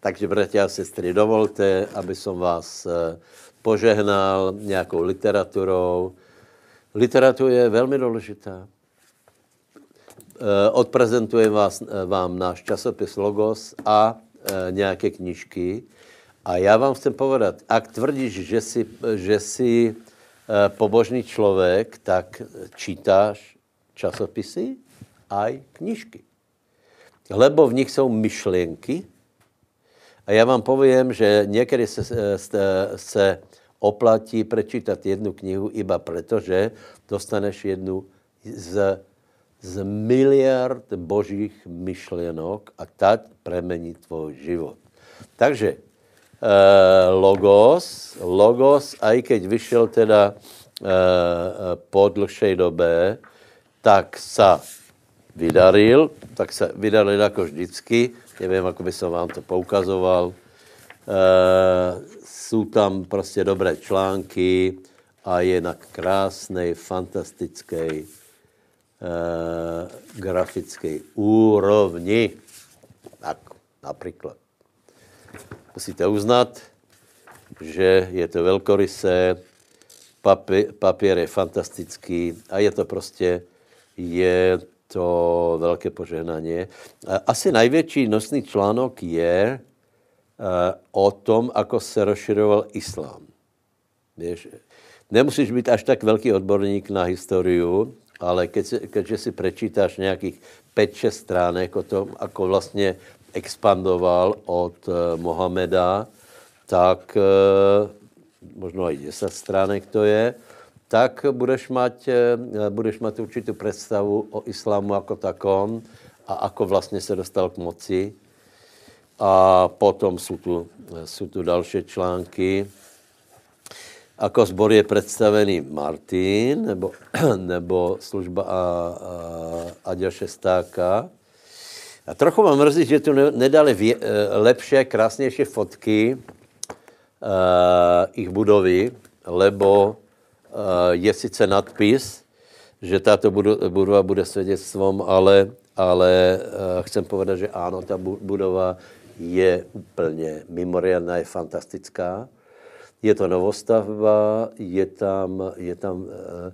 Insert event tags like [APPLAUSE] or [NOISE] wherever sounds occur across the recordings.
Takže, bratia a sestry, dovolte, aby som vás eh, požehnal nějakou literaturou. Literatura je velmi důležitá. Eh, odprezentujem vás, eh, vám náš časopis Logos a nějaké knížky. A já vám chcem povedat, ak tvrdíš, že jsi, že jsi pobožný člověk, tak čítáš časopisy aj knížky. Lebo v nich jsou myšlenky, a já vám povím, že někdy se, se, se oplatí prečítat jednu knihu iba proto, že dostaneš jednu z, z miliard božích myšlenok a ta premení tvůj život. Takže eh, Logos, Logos, a i keď vyšel teda eh, po dlhšej době, tak sa vydaril, tak se vydaril jako vždycky, nevím, jak by som vám to poukazoval. E, jsou tam prostě dobré články a je na krásnej, fantastické e, grafické úrovni. Tak, například. Musíte uznat, že je to velkorysé, papír, papír je fantastický a je to prostě, je to velké požehnání. Asi největší nosný článok je uh, o tom, ako se rozširoval islám. Víš, nemusíš být až tak velký odborník na historiu, ale keď, keďže si prečítáš nějakých 5-6 stránek o tom, ako vlastně expandoval od uh, Mohameda, tak uh, možno i 10 stránek to je, tak budeš mať, eh, budeš mať určitou představu o islámu jako takom a ako vlastně se dostal k moci. A potom jsou tu, jsou tu další články. Ako zbor je představený Martin, nebo, [CLEARS THROAT] nebo služba a, a, Aďa Šestáka. A trochu mám mrzí, že tu nedali vě, eh, lepší, krásnější fotky uh, budovy, lebo Eh, je sice nadpis, že tato budova bude svědectvom, ale, ale eh, chcem povedat, že ano, ta budova je úplně mimoriadná, je fantastická. Je to novostavba, je tam, je tam eh,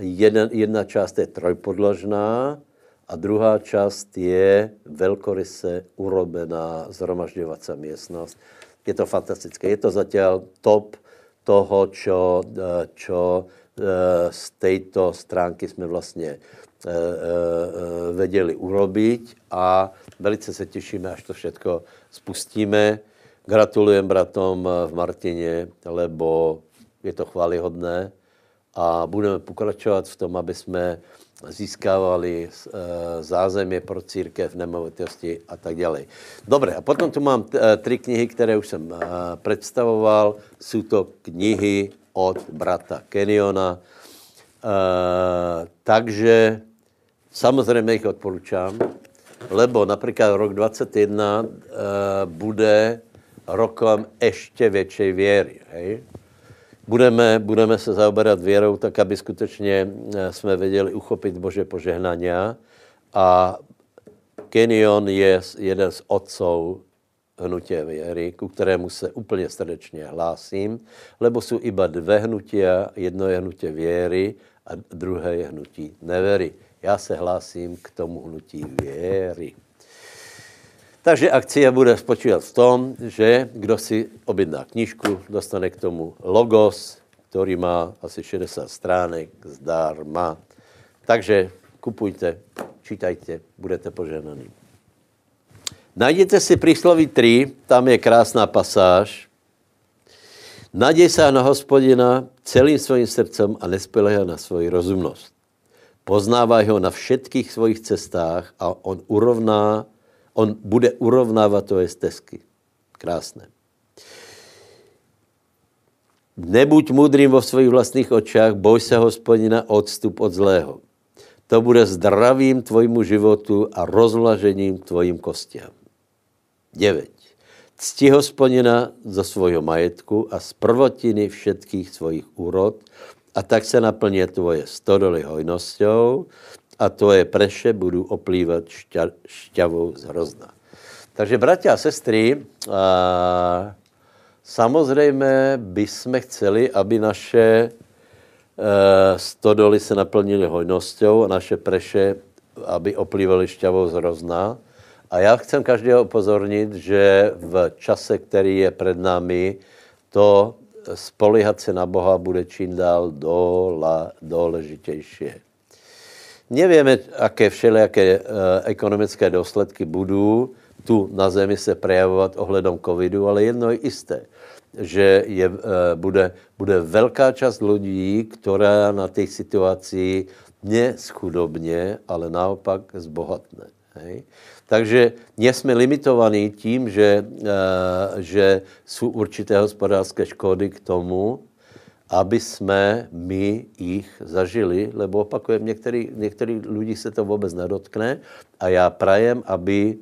jedna, jedna část je trojpodložná a druhá část je velkoryse urobená zhromažďovací místnost. Je to fantastické. Je to zatím top toho, čo, eh, čo eh, z této stránky jsme vlastně eh, věděli urobiť a velice se těšíme, až to všetko spustíme. Gratulujem bratom v Martině, lebo je to chválihodné a budeme pokračovat v tom, aby jsme získávali eh, zázemí pro církev, nemovitosti a tak dále. Dobře, a potom tu mám eh, tři knihy, které už jsem eh, představoval. Jsou to knihy od brata Keniona. Takže samozřejmě jich odporučám, lebo například rok 2021 bude rokem ještě větší věry. Hej? Budeme, budeme se zaoberat věrou tak, aby skutečně eh, jsme věděli uchopit Bože požehnania. A Kenion je jeden z otců hnutě věry, ku kterému se úplně srdečně hlásím, lebo jsou iba dvě hnutia, jedno je hnutě věry a druhé je hnutí nevery. Já se hlásím k tomu hnutí věry. Takže akcia bude spočívat v tom, že kdo si objedná knížku, dostane k tomu logos, který má asi 60 stránek zdarma. Takže kupujte, čítajte, budete poženaní. Najděte si prísloví 3, tam je krásná pasáž. Naděj se na hospodina celým svým srdcem a nespělej na svoji rozumnost. Poznávaj ho na všetkých svojich cestách a on urovná On bude urovnávat tvoje stezky. Krásné. Nebuď mudrým vo svých vlastních očách, boj se hospodina, odstup od zlého. To bude zdravým tvojmu životu a rozlažením tvojim kostiam. 9. Cti hospodina za svojho majetku a z prvotiny všetkých svojich úrod a tak se naplně tvoje stodoly hojnosťou a tvoje preše budu oplývat šťa, šťavou z hrozna. Takže, bratia a sestry, a, samozřejmě bychom chceli, aby naše e, stodoly se naplnily hojnosťou a naše preše, aby oplývaly šťavou z rozna. A já chcem každého upozornit, že v čase, který je před námi, to spolíhat se na Boha bude čím dál dola, důležitější. Nevíme, jaké všelijaké e, ekonomické důsledky budou tu na zemi se prejavovat ohledom covidu, ale jedno je jisté, že je, e, bude, bude velká část lidí, která na té situaci neschudobně, ale naopak zbohatne. Hej? Takže jsme limitovaní tím, že, e, že jsou určité hospodářské škody k tomu, aby jsme my jich zažili, lebo opakujem, některý, některý lidi se to vůbec nedotkne a já prajem, aby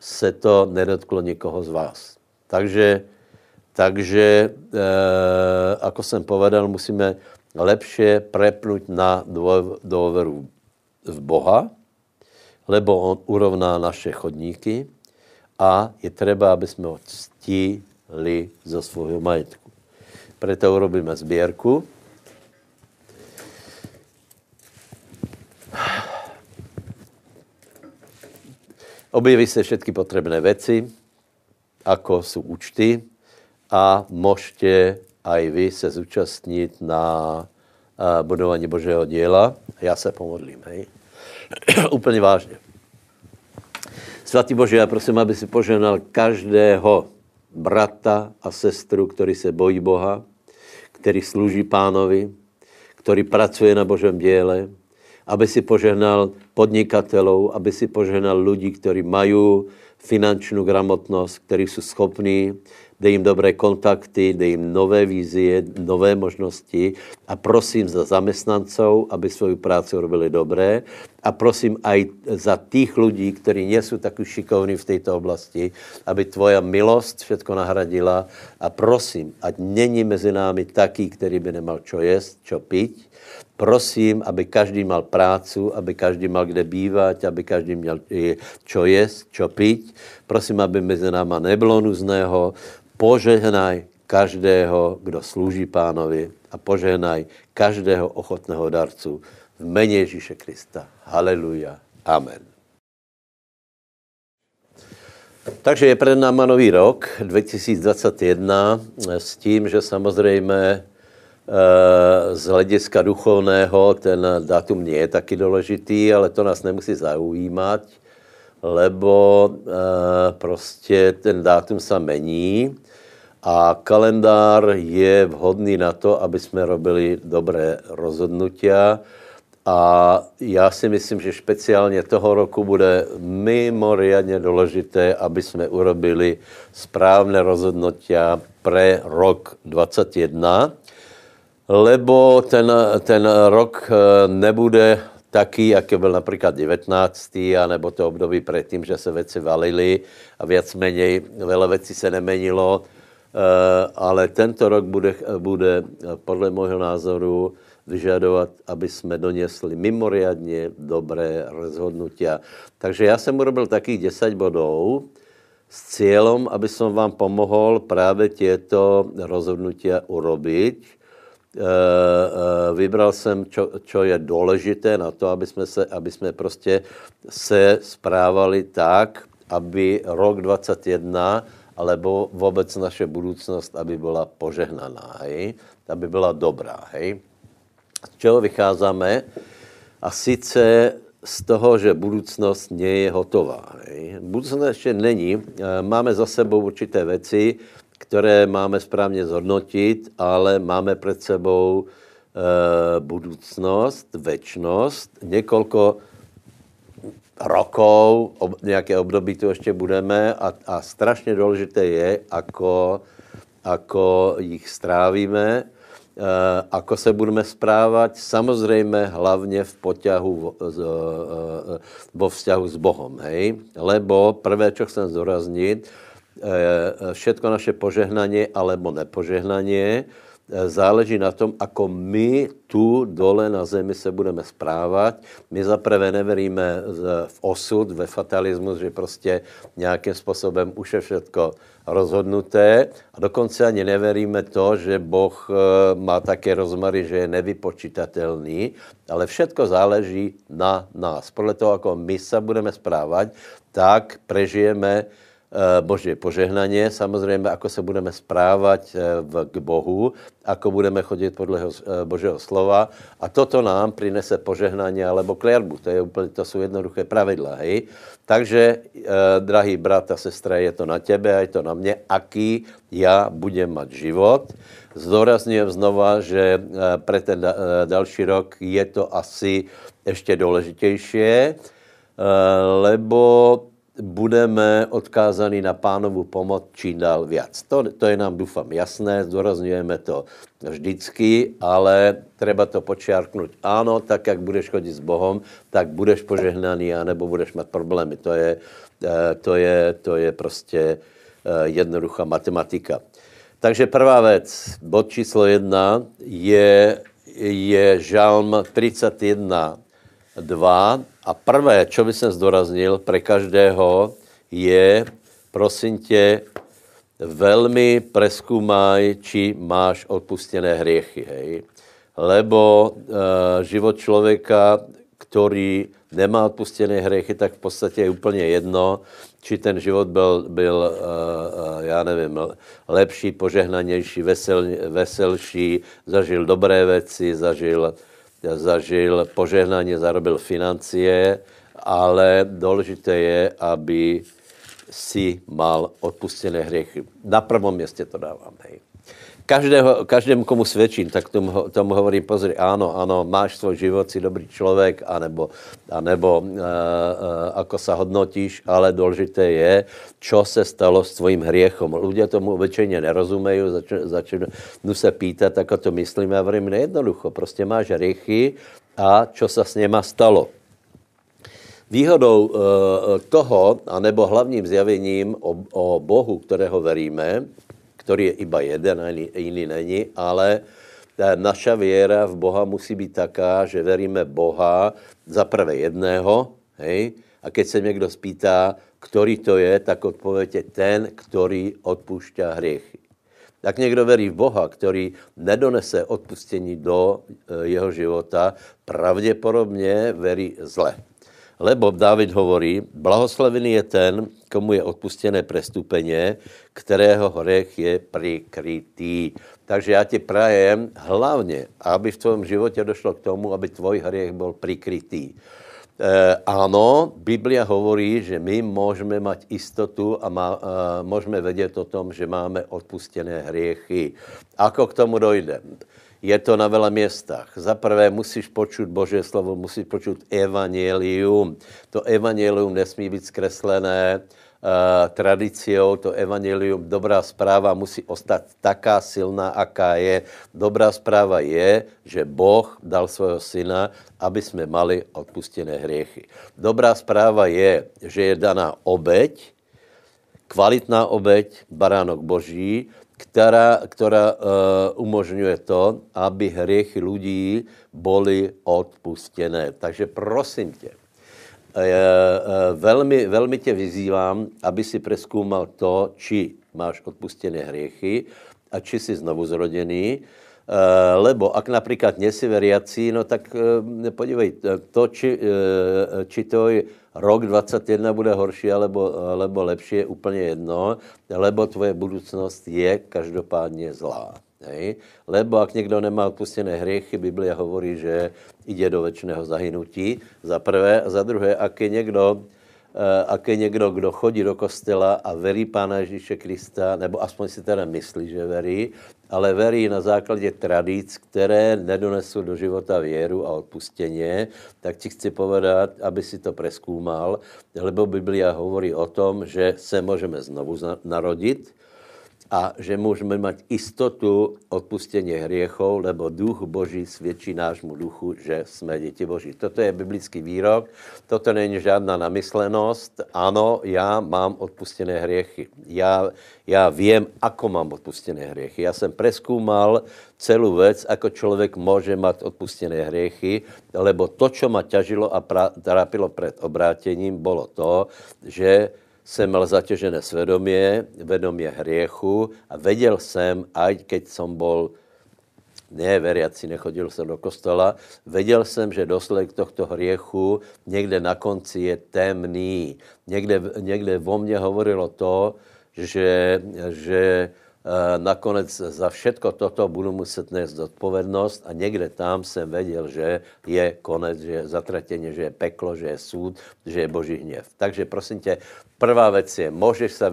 se to nedotklo nikoho z vás. Takže, takže e, ako jsem povedal, musíme lepše prepnout na důvěru v Boha, lebo on urovná naše chodníky a je třeba, aby jsme ho ctili zo svého majetku. Proto urobíme sběrku. Objeví se všetky potřebné věci, ako jsou účty a můžete aj vy se zúčastnit na budování Božího díla. Já se pomodlím, hej. [CLEARS THROAT] Úplně vážně. Svatý Bože, já prosím, aby si poženal každého brata a sestru, který se bojí Boha, který slouží pánovi, který pracuje na Božem díle, aby si požehnal podnikatelů, aby si požehnal lidí, kteří mají finančnou gramotnost, kteří jsou schopní dej jim dobré kontakty, dej jim nové vízie, nové možnosti a prosím za zaměstnanců, aby svou práci robili dobré a prosím aj za těch lidí, kteří nejsou tak šikovní v této oblasti, aby tvoja milost všetko nahradila. A prosím, ať není mezi námi taký, který by nemal čo jíst, čo piť, Prosím, aby každý mal prácu, aby každý mal kde bývat, aby každý měl čo jíst, čo piť. Prosím, aby mezi náma nebylo nuzného. Požehnaj každého, kdo slouží pánovi a požehnaj každého ochotného darcu v jméně Ježíše Krista. Haleluja. Amen. Takže je před náma nový rok 2021 s tím, že samozřejmě eh, z hlediska duchovného ten datum nie je taky důležitý, ale to nás nemusí zaujímat, lebo eh, prostě ten dátum se mení a kalendár je vhodný na to, aby jsme robili dobré rozhodnutia. A já si myslím, že speciálně toho roku bude mimoriadně důležité, aby jsme urobili správné rozhodnutia pre rok 2021, lebo ten, ten rok eh, nebude taký, jaký byl například 19. a nebo to období předtím, že se věci valily a věc menej, veľa věcí se nemenilo Eh, ale tento rok bude, bude eh, podle mého názoru vyžadovat, aby jsme donesli mimoriadně dobré rozhodnutia. Takže já jsem urobil takých 10 bodů s cílem, aby som vám pomohl právě těto rozhodnutia urobiť. Eh, vybral jsem, čo, čo je důležité na to, aby jsme, se, aby jsme prostě se správali tak, aby rok 2021 alebo vůbec naše budoucnost, aby byla požehnaná, hej? aby byla dobrá. Hej? Čeho vycházíme? A sice z toho, že budoucnost nie je hotová. Hej? Budoucnost ještě není. Eh, máme za sebou určité věci, které máme správně zhodnotit, ale máme před sebou e, budoucnost, večnost, několik rokov, ob, nějaké období tu ještě budeme a, a strašně důležité je, ako, ako jich strávíme, ako se budeme správat, samozřejmě hlavně v poťahu vo, uh, vo vzťahu s Bohom, hej? Lebo prvé, čo chcem zdůraznit, všetko naše požehnanie alebo nepožehnanie záleží na tom, ako my tu dole na zemi se budeme správat. My zaprvé neveríme v osud, ve fatalismus, že prostě nějakým způsobem už je všetko rozhodnuté a dokonce ani neveríme to, že Boh eh, má také rozmary, že je nevypočitatelný, ale všetko záleží na nás. Podle toho, ako my se budeme správat, tak prežijeme Eh, Božie požehnanie, samozřejmě, ako se budeme správat eh, k Bohu, ako budeme chodit podle eh, Božího slova a toto nám prinese požehnání alebo klerbu. To, je úplně, to jsou jednoduché pravidla. Hej? Takže, drahý brat a sestra, je to na tebe a je to na mě, aký já budem mať život. Zdůrazňujem znova, že pre ten další rok je to asi ještě důležitější, lebo budeme odkázaní na pánovu pomoc čím dál viac. To, to je nám, doufám, jasné, zdůrazňujeme to vždycky, ale treba to počiarknout. Ano, tak, jak budeš chodit s Bohem, tak budeš požehnaný, anebo budeš mít problémy. To je, eh, to je, to je prostě eh, jednoduchá matematika. Takže prvá věc, bod číslo jedna, je, je žalm 31, 2 a prvé, čo by jsem zdoraznil pre každého, je, prosím tě, velmi preskúmaj, či máš odpustené hriechy, hej. Lebo e, život člověka, který nemá odpustené hriechy, tak v podstatě je úplně jedno, či ten život byl, byl uh, uh, já nevím, lepší, požehnanější, vesel, veselší, zažil dobré věci, zažil zažil požehnání, zarobil financie, ale důležité je, aby si mal odpustené hriechy. Na prvom městě to dávám. Hej. Každého, každému, komu svědčím, tak tomu, tomu hovorím, pozri, ano, ano, máš svůj život, si dobrý člověk, anebo, anebo uh, uh, ako sa hodnotíš, ale důležité je, čo se stalo s tvojím hriechom. Ľudia tomu obyčejně nerozumejí, začnou, se pýtat, ako to myslím, já hovorím, nejednoducho, prostě máš hriechy a čo se s něma stalo. Výhodou uh, toho, anebo hlavním zjavením o, o Bohu, kterého veríme, který je iba jeden a jiný není, ale naša věra v Boha musí být taká, že veríme Boha za prvé jedného, hej, a keď se někdo spýtá, který to je, tak odpověď je ten, který odpušťá hriechy. Tak někdo verí v Boha, který nedonese odpustění do e, jeho života, pravděpodobně verí zle. Lebo David hovorí, blahoslavený je ten, komu je odpustené prestupeně, kterého hřech je prikrytý. Takže já ti prajem hlavně, aby v tvém životě došlo k tomu, aby tvoj hřech byl prikrytý. E, ano, Biblia hovorí, že my můžeme mať istotu a má, e, můžeme vědět o tom, že máme odpustené hriechy. Ako k tomu dojde? Je to na veľa miestach. Za prvé musíš počuť Božie slovo, musíš počuť evanielium. To evanielium nesmí být zkreslené uh, tradíciou, to evanielium, dobrá správa musí ostať taká silná, aká je. Dobrá správa je, že Boh dal svojho syna, aby jsme mali odpustené hriechy. Dobrá správa je, že je daná obeď, kvalitná obeď, baránok Boží, která, která uh, umožňuje to, aby hriechy lidí byly odpustené. Takže prosím tě, uh, uh, velmi, velmi tě vyzývám, aby si preskoumal to, či máš odpustené hriechy a či jsi znovu zrodený, lebo ak například nesi veriací, no tak podívej, to, či, či to je rok 21 bude horší alebo, alebo lepší, je úplně jedno, lebo tvoje budoucnost je každopádně zlá. Hej? Lebo ak někdo nemá odpustené hriechy, Biblia hovorí, že jde do väčšného zahynutí, za prvé. A za druhé, ak je někdo, uh, ak je někdo, kdo chodí do kostela a verí Pána Ježíše Krista, nebo aspoň si teda myslí, že verí, ale verí na základě tradic, které nedonesou do života věru a odpustěně, tak ti chci povedat, aby si to preskúmal, lebo Biblia hovorí o tom, že se můžeme znovu narodit a že můžeme mít istotu odpustění hriechov, lebo duch Boží svědčí nášmu duchu, že jsme děti Boží. Toto je biblický výrok, toto není žádná namyslenost. Ano, já mám odpustené hriechy. Já, já vím, ako mám odpustené hriechy. Já jsem preskúmal celou věc, ako člověk může mít odpustené hriechy, lebo to, čo ma ťažilo a trápilo před obrátením, bylo to, že jsem měl zatěžené svědomie, vedomě hriechu a věděl jsem, ať keď som bol ne veriaci, nechodil jsem do kostola, věděl jsem, že dosledek tohto hriechu někde na konci je temný. Někde, někde vo mně hovorilo to, že, že nakonec za všetko toto budu muset nést odpovědnost a někde tam jsem věděl, že je konec, že je zatratení, že je peklo, že je súd, že je boží hněv. Takže prosím tě, prvá věc je, můžeš se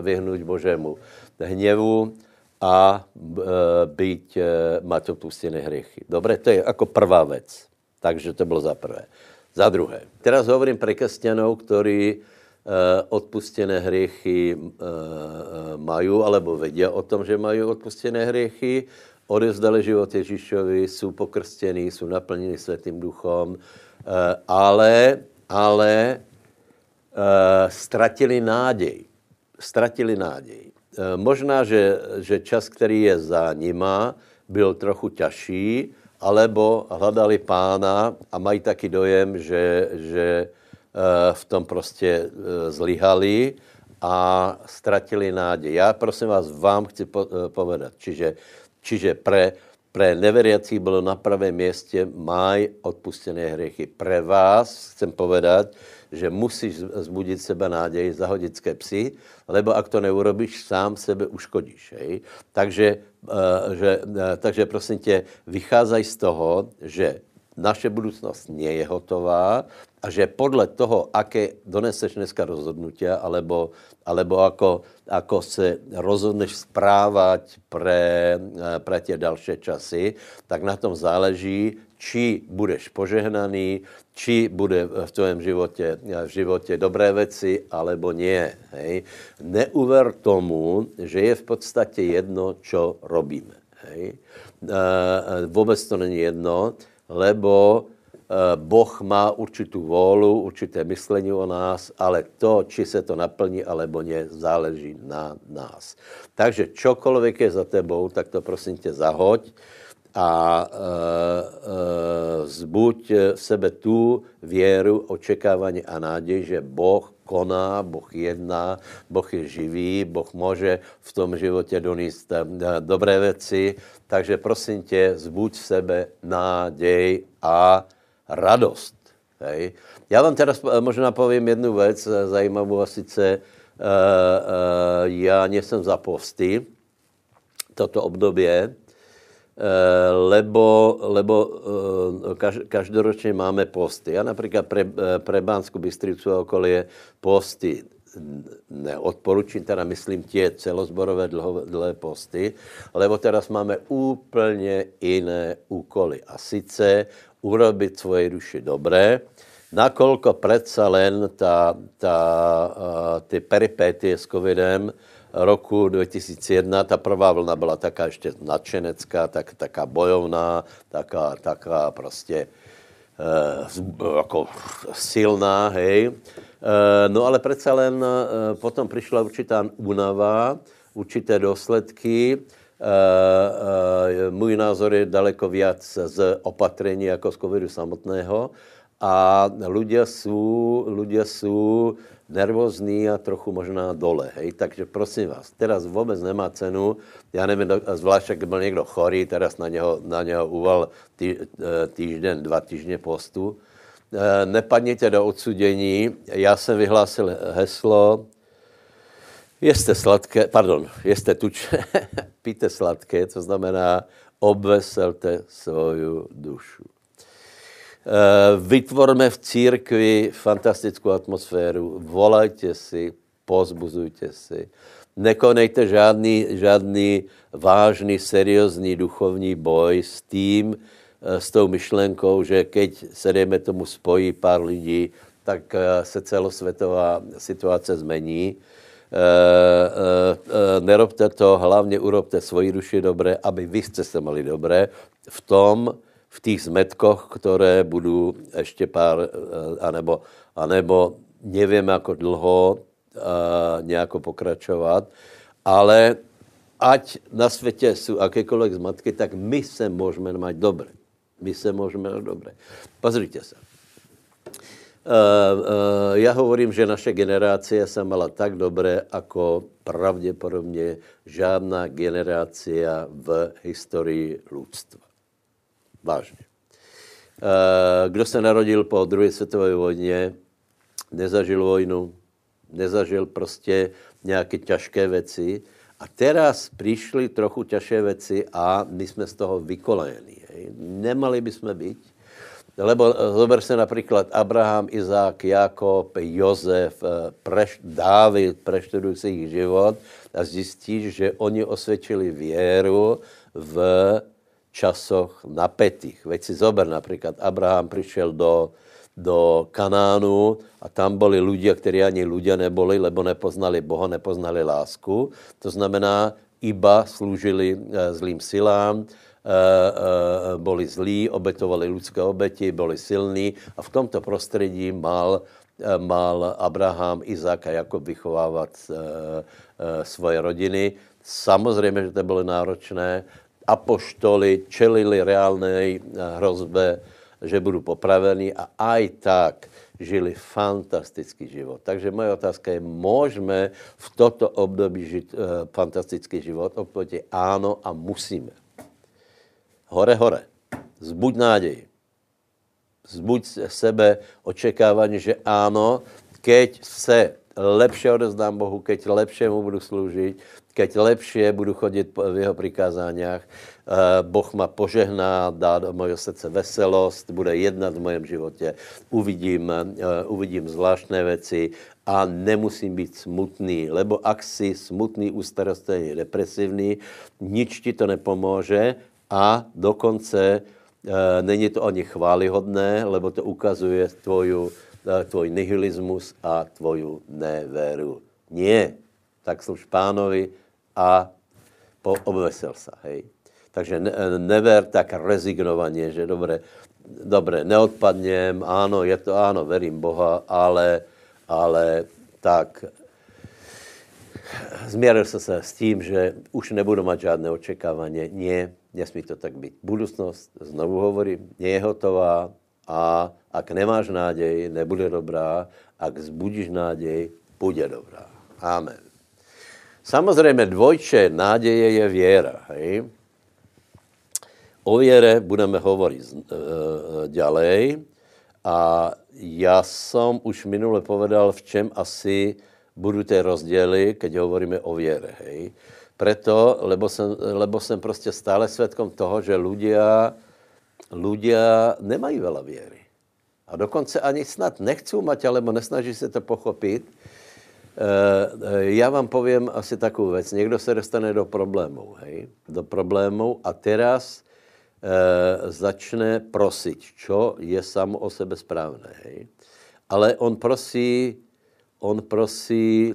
vyhnout božému hněvu a eh, být, eh, mať opustené hriechy. Dobre, to je jako prvá věc. Takže to bylo za prvé. Za druhé, teraz hovorím pre křesťanov, ktorí Eh, odpustené hriechy eh, eh, mají, alebo vědí o tom, že mají odpustené hriechy, odevzdali život Ježíšovi, jsou pokrstění, jsou naplněni Světým duchom, ale, ale ztratili nádej. Ztratili nádej. Možná, že, že čas, který je za nima, byl trochu těžší, alebo hledali pána a mají taky dojem, že, že Eh, v tom prostě eh, zlyhali a ztratili nádej. Já prosím vás, vám chci eh, povedat, čiže, čiže pre, pre neveriací bylo na pravém městě maj odpustené hriechy. Pre vás chcem povedat, že musíš zbudit sebe nádej, zahodit psy, lebo ak to neurobíš, sám sebe uškodíš. Hej? Takže, že, takže prosím tě, vycházaj z toho, že naše budoucnost nie je hotová a že podle toho, aké doneseš dneska rozhodnutia, alebo, alebo ako, ako se rozhodneš správat pre, pre tie další časy, tak na tom záleží, či budeš požehnaný, či bude v tvém životě, v životě dobré věci, alebo nie. Hej. Neuver tomu, že je v podstatě jedno, čo robíme. Hej. E, vůbec to není jedno lebo Boh má určitou vůlu, určité myšlení o nás, ale to, či se to naplní, alebo ne, záleží na nás. Takže čokoliv je za tebou, tak to prosím tě zahoď a e, e, zbuď v sebe tu věru, očekávání a naději, že Boh koná, Boh jedná, Boh je živý, Boh může v tom životě donést dobré věci, takže prosím tě, zbuď v sebe nádej a radost. Hej. Já vám teraz možná povím jednu věc eh, zajímavou a sice uh, uh, já nejsem za posty toto období, lebo, lebo každoročně máme posty. Já například pre, pre Bánsku Bystricu a okolie posty neodporučím, teda myslím tě celozborové dlouhé posty, lebo teraz máme úplně jiné úkoly. A sice urobit svoje duši dobré, nakolko predsa len ta, ta, ty peripétie s covidem roku 2001, ta prvá vlna byla taká ještě nadšenecká, tak, taká bojovná, taká, taká prostě eh, jako silná, hej. Eh, no ale přece len eh, potom přišla určitá únava, určité důsledky. Eh, můj názor je daleko víc z opatrení jako z covidu samotného. A lidé jsou, lidé jsou nervózní a trochu možná dole. Hej? Takže prosím vás, teraz vůbec nemá cenu, já nevím, zvlášť, jak byl někdo chorý, teraz na něho, na něho uval tý, týžden, dva týždně postu, Eh, nepadněte do odsudění. Já jsem vyhlásil heslo, jeste sladké, pardon, jeste tučné, [LAUGHS] píte sladké, to znamená obveselte svoju dušu. Eh, vytvorme v církvi fantastickou atmosféru, volajte si, pozbuzujte si. Nekonejte žádný, žádný vážný, seriózní duchovní boj s tím, Eh, s tou myšlenkou, že keď se, dejme tomu, spojí pár lidí, tak eh, se celosvětová situace zmení. E, nerobte to, hlavně urobte svoji duši dobré, aby vy jste se mali dobré v tom, v těch zmetkoch, které budu ještě pár, anebo, anebo nevím, jako dlho nějako pokračovat, ale ať na světě jsou jakékoliv zmatky, tak my se můžeme mít dobré. My se můžeme mít dobré. Pozrite se. Uh, uh, já hovorím, že naše generácia se mala tak dobré, jako pravděpodobně žádná generácia v historii lidstva. Vážně. Uh, kdo se narodil po druhé světové vojně, nezažil vojnu, nezažil prostě nějaké těžké věci, a teraz přišly trochu těžké věci a my jsme z toho vykolejení. Nemali bychom být, lebo eh, zober se například Abraham, Izák, Jakob, Jozef, eh, preš, Dávid, preštuduj si jejich život a zjistíš, že oni osvědčili věru v časoch napetých. Veď si zober například, Abraham přišel do, do Kanánu a tam byli ľudia, kteří ani ľudia neboli, lebo nepoznali Boha, nepoznali lásku. To znamená, iba slúžili eh, zlým silám, Eh, eh, boli zlí, obetovali lidské obeti, byli silní a v tomto prostředí mal, eh, mal Abraham, Izák a Jakob vychovávat svoje rodiny. Samozřejmě, že to bylo náročné. Apoštoli čelili reálné hrozbe, že budou popraveni a aj tak žili fantastický život. Takže moje otázka je, můžeme v toto období žít e, fantastický život? Odpověď je áno a musíme. Hore, hore. Zbuď nádej. Zbuď sebe očekávání, že ano, keď se lepše odezdám Bohu, keď lepšie mu budu sloužit, keď lepšie budu chodit v jeho prikázániach, eh, Boh ma požehná, dá do mojho srdce veselost, bude jednat v mojem životě, uvidím, eh, uvidím zvláštné věci a nemusím být smutný, lebo ak si smutný, ustarostený, depresivní, nič ti to nepomůže a dokonce e, není to ani chválihodné, lebo to ukazuje tvoju, e, tvoj nihilismus a tvoju neveru. Nie. Tak služ pánovi a obvesel se. Hej. Takže ne, never tak rezignovaně, že dobré, dobré, neodpadněm, ano, je to ano, verím Boha, ale, ale tak zmieril se se s tím, že už nebudu mít žádné očekávání. Nie, nesmí to tak být. Budoucnost, znovu hovorím, je hotová a ak nemáš nádej, nebude dobrá, ak zbudíš nádej, bude dobrá. Amen. Samozřejmě dvojče náděje je věra. Hej? O věre budeme hovorit uh, ďalej. A já jsem už minule povedal, v čem asi budou ty rozdíly, keď hovoríme o věre. Hej? Preto, lebo jsem, lebo jsem prostě stále svědkom toho, že ľudia, ľudia nemají veľa věry. A dokonce ani snad nechcou mať, alebo nesnaží se to pochopit. E, já vám povím asi takovou věc. Někdo se dostane do problémů, hej? Do problémů a teraz e, začne prosit, čo je samo o sebe správné, hej? Ale on prosí, on prosí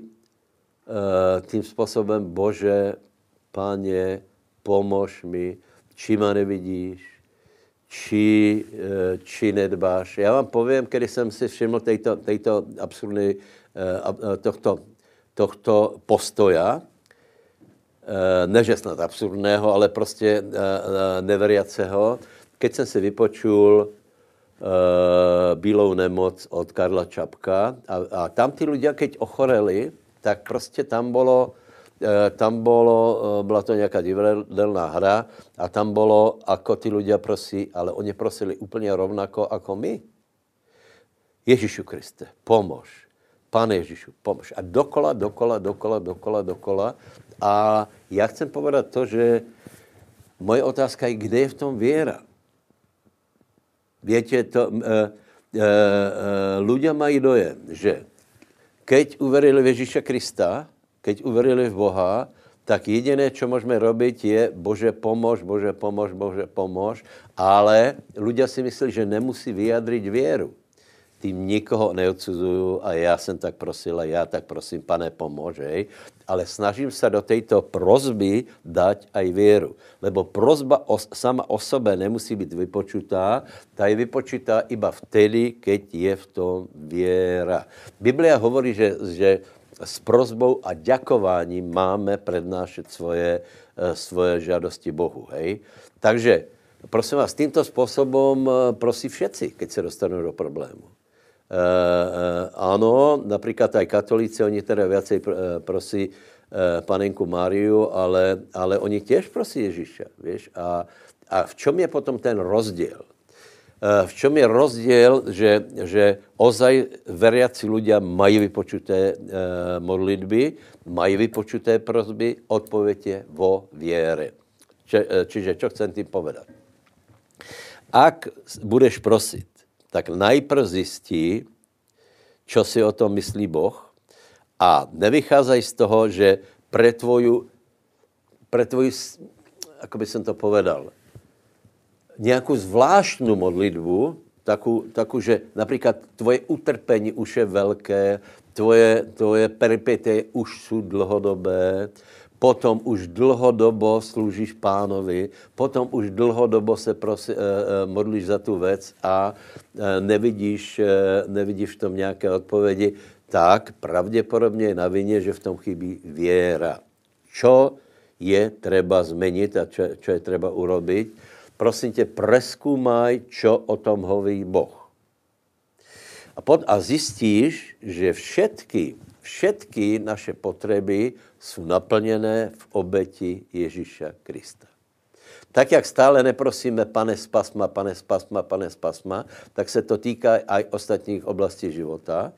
tím způsobem, Bože, Páně, pomož mi, či ma nevidíš, či, eh, či nedbáš. Já vám povím, kdy jsem si všiml tejto, tejto absurdný, eh, tohto, tohto postoja, neže snad absurdného, ale prostě neveriaceho, keď jsem si vypočul bílou nemoc od Karla Čapka a, a tam ty lidé, keď ochoreli, tak prostě tam bylo, eh, tam bylo, eh, byla to nějaká divadelná hra a tam bylo, ako ty lidé prosí, ale oni prosili úplně rovnako jako my. Ježíšu Kriste, pomož. Pane Ježíšu, pomož. A dokola, dokola, dokola, dokola, dokola. A já chcem povedat to, že moje otázka je, kde je v tom věra? Víte, to, e, e, e, ľudia mají dojem, že keď uverili v Ježíše Krista, keď uverili v Boha, tak jediné, čo můžeme robiť, je Bože pomož, Bože pomož, Bože pomož, ale ľudia si myslí, že nemusí vyjadriť věru. tím nikoho neodsuzuju a já jsem tak prosil a já tak prosím, pane, pomůžej, ale snažím se do této prozby dať aj věru. Lebo prozba o, sama o sebe nemusí být vypočutá, ta je vypočutá iba vtedy, keď je v tom věra. Biblia hovorí, že, že s prozbou a ďakováním máme prednášet svoje, eh, svoje žádosti Bohu. Hej? Takže prosím vás, tímto způsobem eh, prosí všetci, keď se dostanou do problému. E, e, ano, například aj katolíci, oni teda viacej prosí e, panenku Máriu, ale, ale oni těž prosí Ježíša, víš? A, a v čem je potom ten rozdíl? v čem je rozdíl, že, že ozaj veriaci ľudia mají vypočuté modlitby, mají vypočuté prozby, odpověď je vo věre. Či, čiže, čo chcem tým povedať? Ak budeš prosit, tak najprv zjistí, čo si o tom myslí Boh a nevycházej z toho, že pre tvoju, pre tvoju, ako by som to povedal, nějakou zvláštnu modlitbu, taku, taku, že například tvoje utrpení už je velké, tvoje, tvoje peripetie už jsou dlhodobé, potom už dlhodobo sloužíš pánovi, potom už dlhodobo se prosi, eh, eh, modlíš za tu věc a eh, nevidíš, nevidíš v tom nějaké odpovědi, tak pravděpodobně je na vině, že v tom chybí věra. Čo je třeba změnit a čo je třeba urobit? Prosím tě, preskúmaj, čo o tom hoví Boh. A, pod, a zjistíš, že všetky, všetky naše potřeby jsou naplněné v obeti Ježíša Krista. Tak, jak stále neprosíme, pane spasma, pane spasma, pane spasma, tak se to týká i ostatních oblastí života.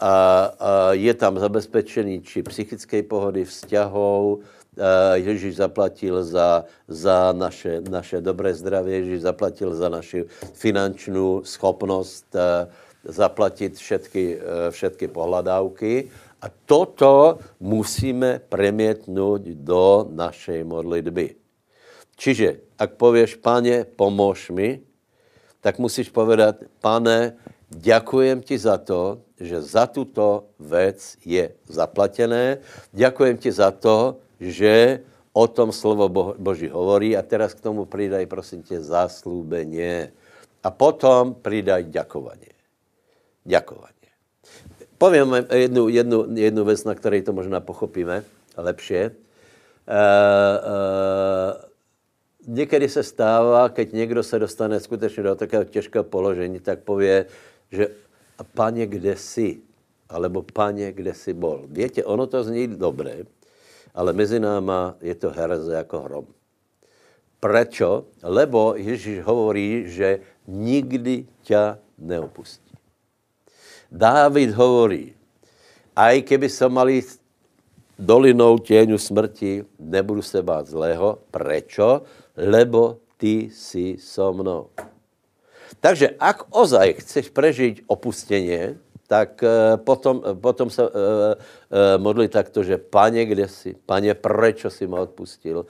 A, a je tam zabezpečený či psychické pohody, vzťahů, Ježíš zaplatil za, za naše, naše dobré zdraví, Ježíš zaplatil za naši finančnou schopnost zaplatit všetky, všetky pohledávky a toto musíme premietnout do našej modlitby. Čiže, ak pověš, pane, pomož mi, tak musíš povedat, pane, ďakujem ti za to, že za tuto věc je zaplatené. Ďakujem ti za to, že o tom slovo Boží hovorí a teraz k tomu pridaj, prosím tě, zaslúbenie. A potom pridaj ďakovanie. Ďakovanie. Povím jednu, jednu, jednu věc, na které to možná pochopíme lepšie. E, e, někdy se stává, keď někdo se dostane skutečně do takového těžkého položení, tak pově, že paně, kde jsi? Alebo paně, kde jsi bol? Víte, ono to zní dobré, ale mezi náma je to hereze jako hrom. Prečo? Lebo Ježíš hovorí, že nikdy ťa neopustí. Dávid hovorí, aj keby som mali dolinou těňu smrti, nebudu se bát zlého. Prečo? Lebo ty si so mnou. Takže ak ozaj chceš prežiť opustenie, tak eh, potom, potom se uh, uh, modli takto, že pane, kde jsi? Pane, prečo si ma odpustil?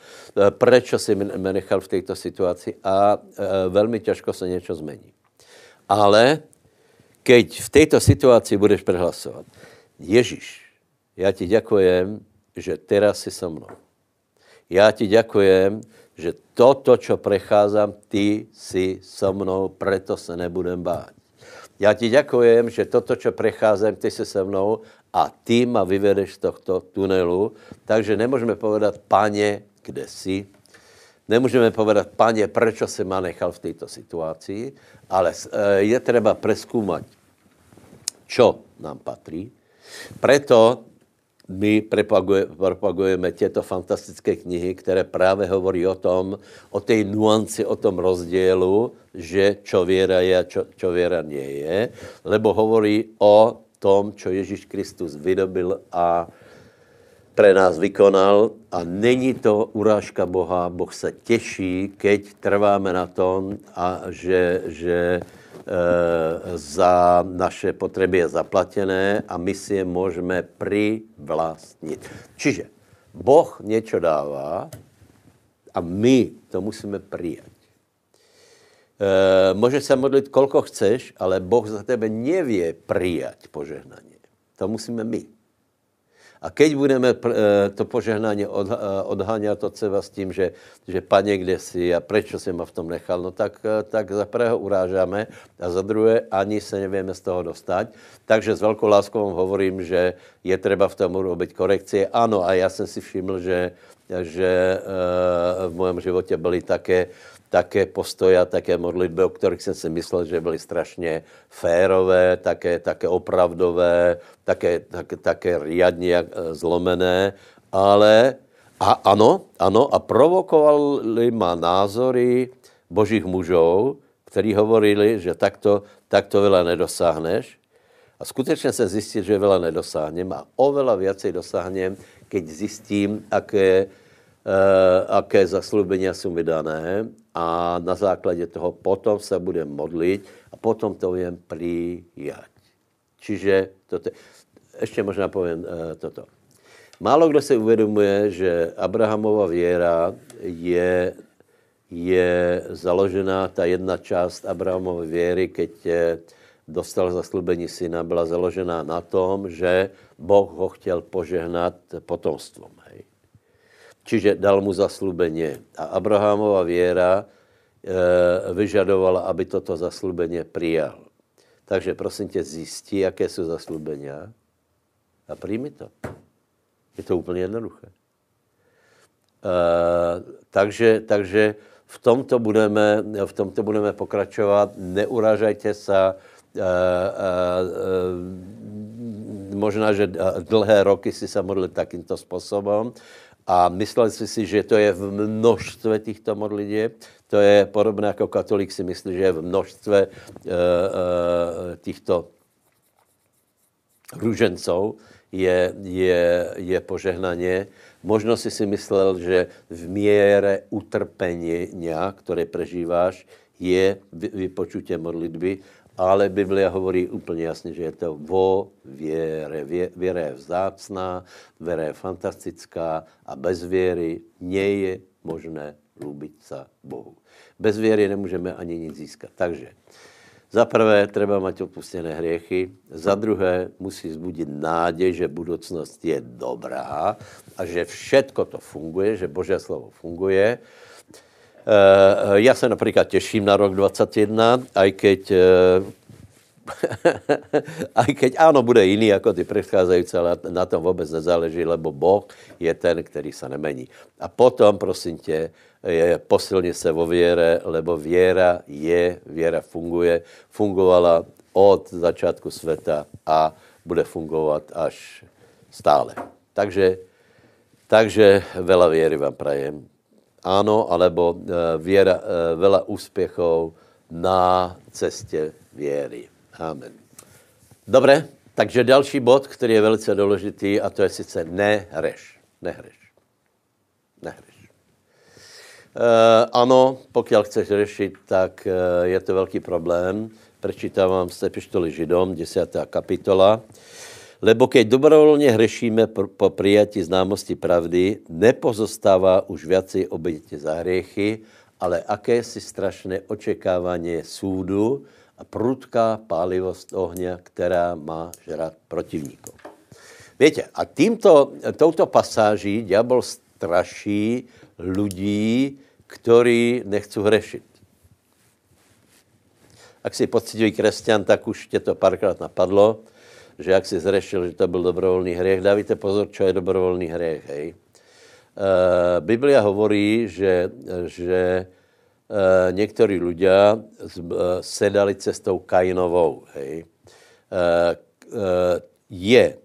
Prečo si mě nechal v této situaci? A uh, velmi těžko se něco změní. Ale keď v této situaci budeš prehlasovat, Ježíš, já ti děkujem, že teraz si so mnou. Já ti děkujem, že toto, čo precházám, ty si so mnou, preto se nebudem bát. Já ti děkujem, že toto, čo precházím, ty si se mnou a ty ma vyvedeš z tohto tunelu. Takže nemůžeme povedat, paně, kde jsi? Nemůžeme povedat, paně, proč se má nechal v této situaci, ale eh, je třeba preskúmať, čo nám patří. Preto my propagujeme těto fantastické knihy, které právě hovorí o tom, o té nuanci, o tom rozdílu, že čo věra je a čo, čo věra nie je, lebo hovorí o tom, čo Ježíš Kristus vydobil a pre nás vykonal a není to urážka Boha. Boh se těší, keď trváme na tom a že, že Eh, za naše potřeby je zaplatené a my si je můžeme privlastnit. Čiže Boh něco dává a my to musíme přijat. E, můžeš se modlit, kolko chceš, ale Boh za tebe nevě přijat požehnání. To musíme my. A keď budeme eh, to požehnání eh, odháňat od seba s tím, že, že pane, kde jsi a proč jsem ma v tom nechal, no tak, eh, tak za prvého urážáme a za druhé ani se nevíme z toho dostat. Takže s velkou láskou vám hovorím, že je třeba v tom robiť korekcie. Ano, a já jsem si všiml, že, že v mém životě byly také také postoje a také modlitby, o kterých jsem si myslel, že byly strašně férové, také, také opravdové, také, také, také riadně eh, zlomené, ale a ano, ano, a provokovali má názory božích mužů, kteří hovorili, že takto, takto veľa nedosáhneš. A skutečně se zjistit, že veľa nedosáhnem a oveľa viacej dosáhnem, keď zjistím, aké, uh, aké zaslúbenia jsou mi dané a na základě toho potom se bude modlit a potom to vím přijat. Čiže toto, ještě možná povím uh, toto. Málo kdo se uvědomuje, že Abrahamova věra je, je založená, ta jedna část Abrahamovy věry, keď dostal zaslubení syna, byla založená na tom, že Boh ho chtěl požehnat potomstvom. Čiže dal mu zaslubení. A Abrahamova věra e, vyžadovala, aby toto zaslubení přijal. Takže prosím tě, zjistí, jaké jsou zaslubení a přijmi to. Je to úplně jednoduché. E, takže, takže v tomto budeme, v tomto budeme pokračovat. Neuražajte se. E, e, možná, že dlhé roky si se modlili takýmto způsobem a myslel si že to je v množstve těchto modliteb. To je podobné jako katolik si myslí, že je v množstve uh, uh, těchto ruženců je, je, je požehnaně. Možno si si myslel, že v míře utrpení, které prežíváš, je vypočutě modlitby ale Biblia hovorí úplně jasně, že je to vo věre. Věra je vzácná, věra je fantastická a bez věry nie je možné lubit se Bohu. Bez věry nemůžeme ani nic získat. Takže za prvé treba mať opustené hriechy, za druhé musí zbudit nádej, že budoucnost je dobrá a že všetko to funguje, že Boží slovo funguje Uh, já se například těším na rok 2021, aj keď uh, [LAUGHS] aj keď áno, bude jiný jako ty předcházející, ale na tom vůbec nezáleží, lebo Boh je ten, který se nemení. A potom, prosím tě, je, posilně se vo věre, lebo věra je, věra funguje, fungovala od začátku světa a bude fungovat až stále. Takže, takže vela věry vám prajem ano, alebo uh, věra, uh, vela úspěchů na cestě věry. Amen. Dobré, takže další bod, který je velice důležitý, a to je sice nehreš. Nehreš. Nehreš. Uh, ano, pokud chceš řešit, tak je to velký problém. Prečítám vám z epištoly Židom, 10. kapitola. Lebo keď dobrovolně hřešíme po přijatí známosti pravdy, nepozostává už viacej obětě za hriechy, ale akési strašné očekávání súdu a prudká pálivost ohně, která má žrat protivníků. Víte, a tímto, touto pasáží diabol straší lidí, kteří nechcou hřešit. Ak si pocitový křesťan, tak už tě to párkrát napadlo že jak si zrešil, že to byl dobrovolný hriech. Dávajte pozor, čo je dobrovolný hriech. Hej. Uh, Biblia hovorí, že, že uh, někteří ľudia uh, sedali cestou Kainovou. Hej. Uh, uh, je,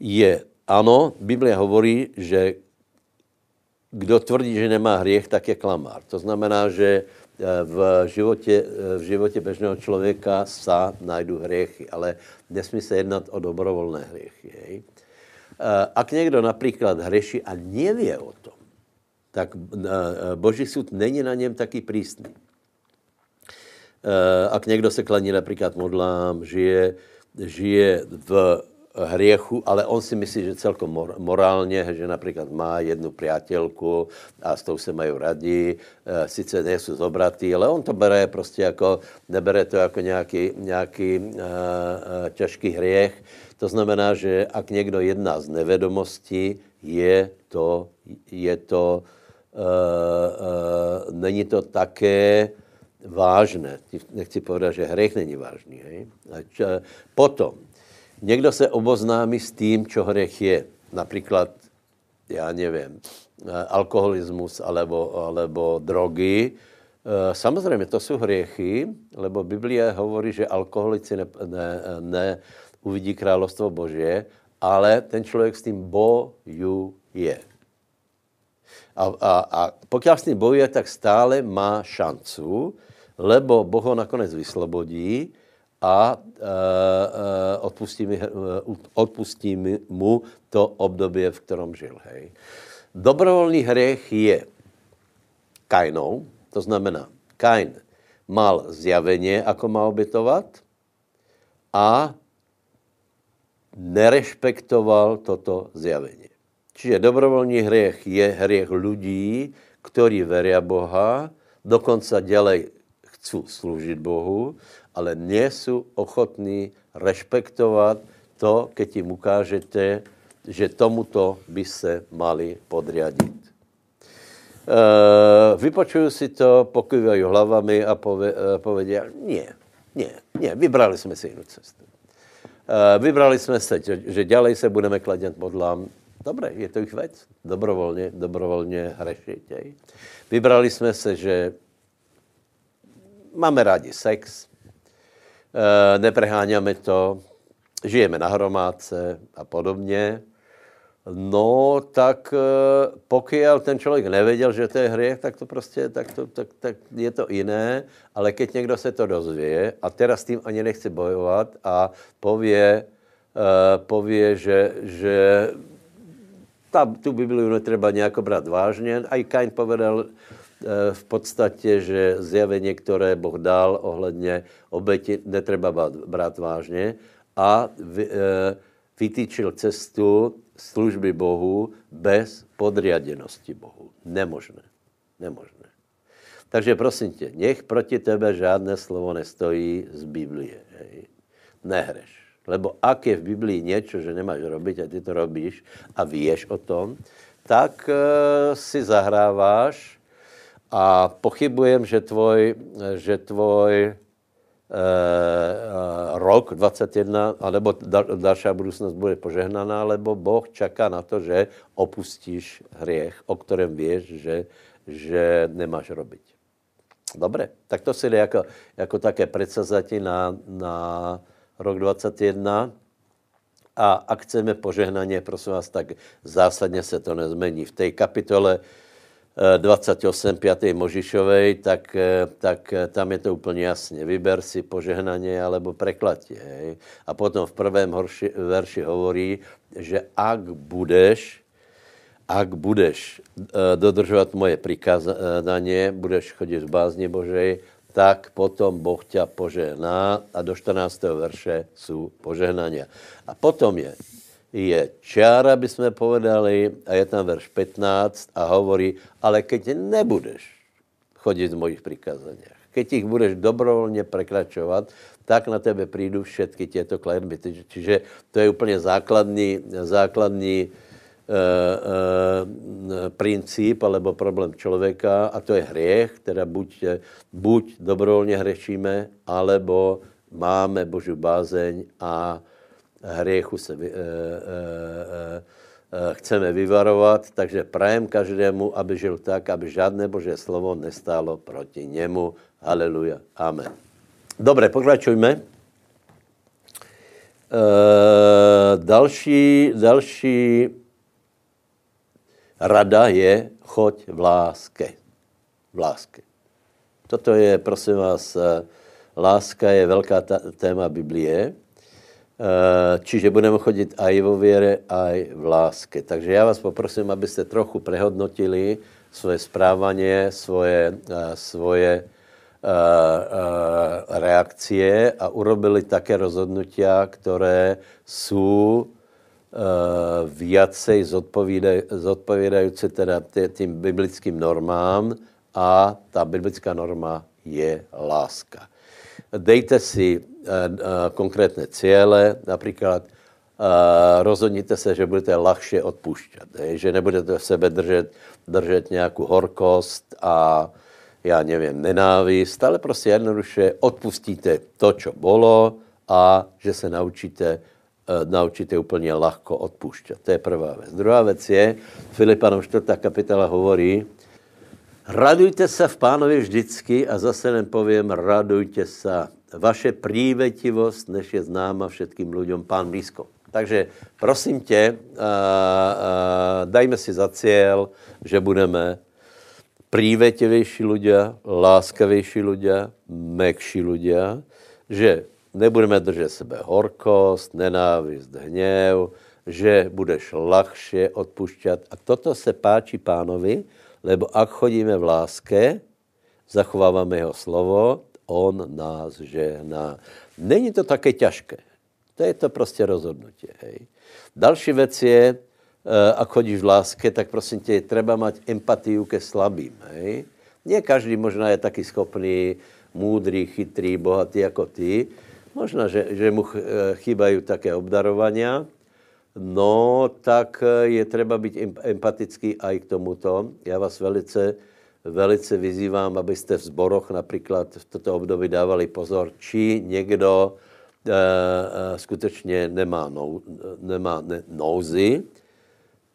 je, ano, Biblia hovorí, že kdo tvrdí, že nemá hriech, tak je klamár. To znamená, že v životě, v životě běžného člověka sa najdu hriechy, ale nesmí se jednat o dobrovolné hriechy. Hej. Ak někdo například hřeší a nevě o tom, tak Boží soud není na něm taky prísný. Ak někdo se klaní například modlám, žije, žije v hriechu, ale on si myslí, že celkom mor- morálně, že například má jednu přátelku a s tou se mají radí, e, sice nejsou zobratí, ale on to bere prostě jako, nebere to jako nějaký, nějaký e, e, těžký hriech. To znamená, že ak někdo jedná z nevedomosti, je to, je to e, e, není to také vážné. Nechci povedat, že hriech není vážný. Hej? A čo, potom, Někdo se oboznámí s tím, čo hřech je. Například, já nevím, eh, alkoholismus alebo, alebo drogy. Eh, samozřejmě to jsou hriechy, lebo Biblia hovorí, že alkoholici ne, ne, ne uvidí královstvo Božie, ale ten člověk s tím bojuje. A, a, a pokud s tím bojuje, tak stále má šancu, lebo Boh ho nakonec vyslobodí, a odpustí, mi, odpustí mu to období, v kterém žil. Hej. Dobrovolný hřech je Kainou, to znamená, Kain mal zjavení, ako má obětovat a nerespektoval toto zjavení. Čiže dobrovolný hřech je hřech lidí, kteří veria Boha, dokonce dělej chcou sloužit Bohu, ale nejsou ochotní respektovat to, keď jim ukážete, že tomuto by se mali podriadit. E, vypočuju si to, pokývají hlavami a pove, e, povedia, nie, nie, nie, vybrali jsme si jinou cestu. E, vybrali jsme se, že, že ďalej se budeme kladět modlám. Dobré, je to jich věc. Dobrovolně, dobrovolně hřešit. Vybrali jsme se, že máme rádi sex, Eh, nepreháňame to, žijeme na hromádce a podobně, no tak eh, pokud ten člověk nevěděl, že to je hřích, tak to prostě, tak, to, tak, tak je to jiné, ale keď někdo se to dozvě a teraz s tím ani nechce bojovat a pově, uh, pově že, že ta, tu Bibliu netreba nějak brát vážně. A i Kain povedal, Eh, v podstatě, že zjavení, které Boh dal ohledně oběti, netreba brát vážně a eh, vytýčil cestu služby Bohu bez podriadenosti Bohu. Nemožné. Nemožné. Takže prosím tě, nech proti tebe žádné slovo nestojí z Biblie. Hej. Nehreš. Lebo ak je v Biblii něco, že nemáš robiť a ty to robíš a víš o tom, tak e, si zahráváš a pochybujem, že tvoj, že tvoj e, rok 21, alebo další budoucnost bude požehnaná, lebo Boh čaká na to, že opustíš hriech, o kterém víš, že, že nemáš robiť. Dobré, tak to si jde jako, jako také predsazati na, na rok 21. A ak chceme požehnaně, prosím vás, tak zásadně se to nezmení. V té kapitole 28. 5. Možišovej, tak, tak tam je to úplně jasně. Vyber si požehnaně alebo preklatě. Hej. A potom v prvém horši, verši hovorí, že ak budeš, ak budeš uh, dodržovat moje prikázanie, budeš chodit v bázni Božej, tak potom Boh ťa požehná a do 14. verše jsou požehnania. A potom je je čára, by jsme povedali, a je tam verš 15 a hovorí, ale keď nebudeš chodit v mojich prikázaniach, keď ich budeš dobrovolně prekračovat, tak na tebe přijdu všetky těto klenby. Čiže to je úplně základní, základní e, e, princip alebo problém člověka a to je hriech, teda buď, buď dobrovolně hřešíme, alebo máme Boží bázeň a hriechu se vy, e, e, e, chceme vyvarovat, takže prajem každému, aby žil tak, aby žádné Boží slovo nestálo proti němu. Haleluja. Amen. Dobré, pokračujme. E, další, další rada je choď v láske. V láske. Toto je, prosím vás, láska je velká téma Biblie. Eh, čiže budeme chodit aj vo věre, aj v láske. Takže já vás poprosím, abyste trochu prehodnotili svoje správanie, svoje, eh, svoje reakcie a urobili také rozhodnutia, které jsou viacej zodpovídající teda tím biblickým normám a ta biblická norma je láska. Dejte si konkrétné cíle, například rozhodněte se, že budete lahše odpušťat, že nebudete v sebe držet, držet nějakou horkost a já nevím, nenávist, ale prostě jednoduše odpustíte to, co bylo a že se naučíte, naučíte úplně lahko odpušťat. To je prvá věc. Druhá věc je, Filipanom 4. kapitola hovorí, radujte se v pánovi vždycky a zase jen povím, radujte se. Vaše prívetivost, než je známa všetkým lidem, pán blízko. Takže prosím tě, uh, uh, dajme si za cíl, že budeme prívetivější ľudia, láskavější ľudia, mekší ľudia, že nebudeme držet sebe horkost, nenávist, hněv, že budeš lahše odpušťat. A toto se páči pánovi, lebo ak chodíme v láske, zachováváme jeho slovo, on nás žehná. Není to také těžké. To je to prostě rozhodnutí. Hej. Další věc je, Eh, ak chodíš v láske, tak prosím tě, treba mať empatiu ke slabým. Hej? Nie každý možná je taky schopný, múdrý, chytrý, bohatý jako ty. Možná, že, že mu eh, chýbají také obdarovania. No, tak eh, je třeba být empatický i k tomuto. Já vás velice, velice vyzývám, abyste v zboroch například v toto období dávali pozor, či někdo e, e, skutečně nemá, nou, nemá ne, nouzy,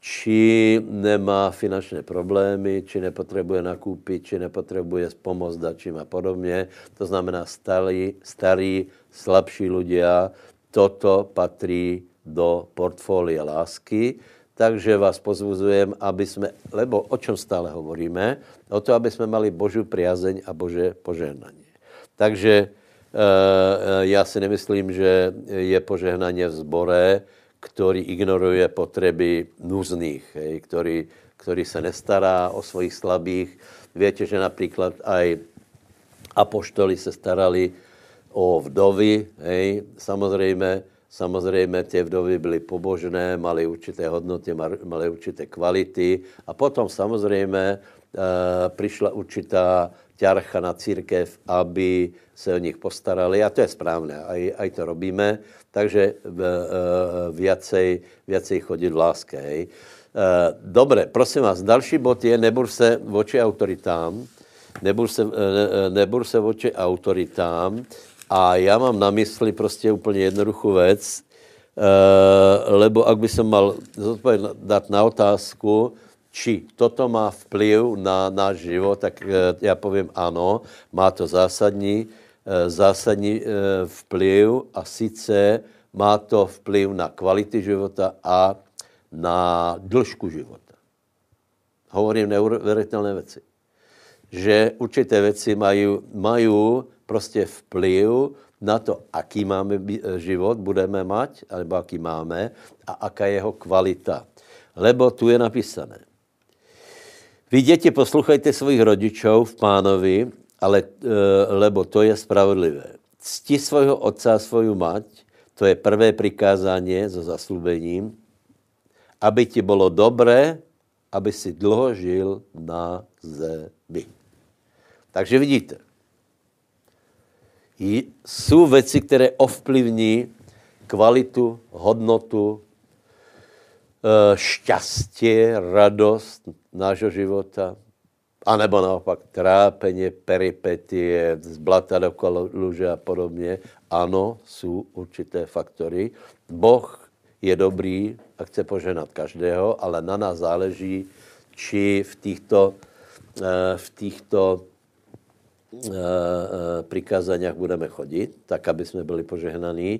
či nemá finančné problémy, či nepotřebuje nakúpit, či nepotřebuje pomoc dačím a podobně. To znamená starý, starý slabší ľudia. Toto patří do portfolia lásky. Takže vás pozvuzujem, aby jsme, lebo o čem stále hovoríme, o to, aby jsme mali Boží priazeň a Bože požehnání. Takže e, já si nemyslím, že je požehnání v zbore, který ignoruje potřeby nuzných, hej, který, který se nestará o svých slabých. Víte, že například aj apoštoli se starali o vdovy, hej, samozřejmě, samozřejmě ty vdovy byly pobožné, mali určité hodnoty, mali určité kvality a potom samozřejmě e, přišla určitá ťarcha na církev, aby se o nich postarali a to je správné, aj, aj to robíme takže uh, viacej, viacej chodit v láske. Hej. Uh, Dobre, prosím vás, další bod je, nebur se voči autoritám, nebur se, nebur se voči autoritám a já mám na mysli prostě úplně jednoduchou věc, uh, lebo ak by som mal dát na otázku, či toto má vplyv na náš život, tak uh, já povím ano, má to zásadní Eh, zásadní eh, vplyv a sice má to vplyv na kvality života a na dĺžku života. Hovorím neuvěřitelné věci. Že určité věci mají, mají prostě vplyv na to, aký máme život, budeme mať, alebo aký máme a aká je jeho kvalita. Lebo tu je napísané. Vy děti poslouchejte svých rodičů v pánovi, ale, eh, lebo to je spravodlivé. Cti svojho otca a svoju mať, to je prvé prikázání so zaslúbením, aby ti bylo dobré, aby si dlouho žil na zemi. Takže vidíte, jsou věci, které ovplyvní kvalitu, hodnotu, eh, šťastie, radost nášho života, a nebo naopak trápeně, peripetie, zblata do luže a podobně. Ano, jsou určité faktory. Boh je dobrý a chce poženat každého, ale na nás záleží, či v těchto, eh, v těchto eh, eh, prikázaních budeme chodit, tak, aby jsme byli požehnaní.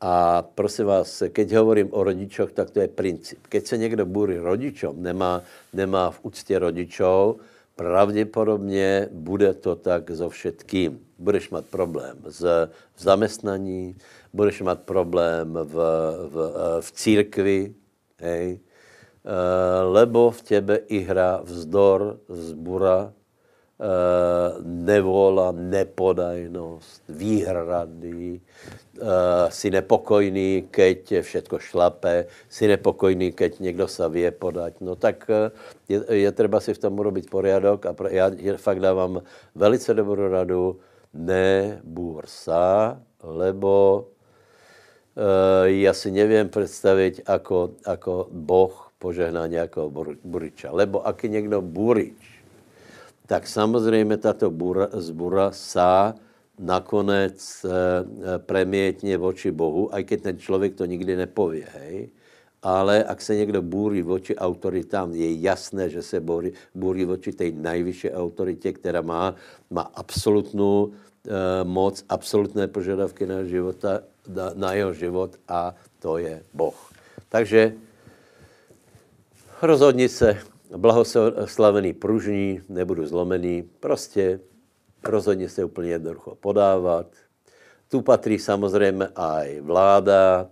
A prosím vás, keď hovorím o rodičoch, tak to je princip. Keď se někdo bůří rodičom, nemá, nemá v úctě rodičov, pravděpodobně bude to tak so všetkým. Budeš mít problém z, v zaměstnaní, budeš mít problém v, v, v církvi, hej, eh, lebo v těbe i hra vzdor, zbura, nevola, nepodajnost, výhrady, si nepokojný, keď všetko šlape, si nepokojný, keď někdo se vie podať. No tak je, je třeba si v tom urobiť poriadok a já fakt dávám velice dobrou radu, nebúr sa, lebo ja si neviem predstaviť, ako, ako Boh požehná nejakého buriča. Lebo ak je niekto burič, tak samozřejmě tato bura, zbura sa nakonec e, premietne voči Bohu, aj keď ten člověk to nikdy nepovie, hej. Ale ak se někdo búrí voči autoritám, je jasné, že se búrí, búrí voči tej najvyššej autoritě, která má, má absolutnou Eh, moc, absolutné požadavky na, života, na, na jeho život a to je Boh. Takže rozhodni se, blahoslavený pružní, nebudu zlomený, prostě rozhodni se úplně jednoducho podávat. Tu patří samozřejmě aj vláda,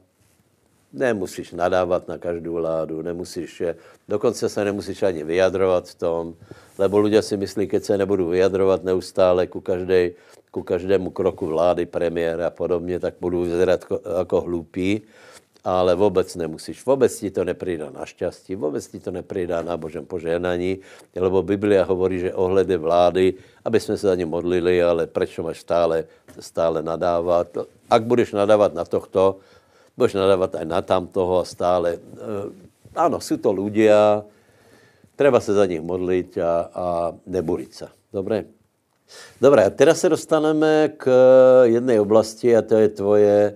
nemusíš nadávat na každou vládu, nemusíš, dokonce se nemusíš ani vyjadrovat v tom, lebo ľudia si myslí, keď se nebudu vyjadrovat neustále ku každej ku každému kroku vlády, premiéra a podobně, tak budu vyzerat jako hlupý, ale vůbec nemusíš. Vůbec ti to nepřidá na šťastí, vůbec ti to nepřidá na božem požehnaní, lebo Biblia hovorí, že ohledy vlády, aby jsme se za ně modlili, ale proč máš stále, stále nadávat? Ak budeš nadávat na tohto, budeš nadávat aj na tamtoho a stále. Eh, ano, jsou to ľudia, treba se za nich modlit a, a neburiť se. Dobré? Dobré, a teraz se dostaneme k jedné oblasti a to je tvoje,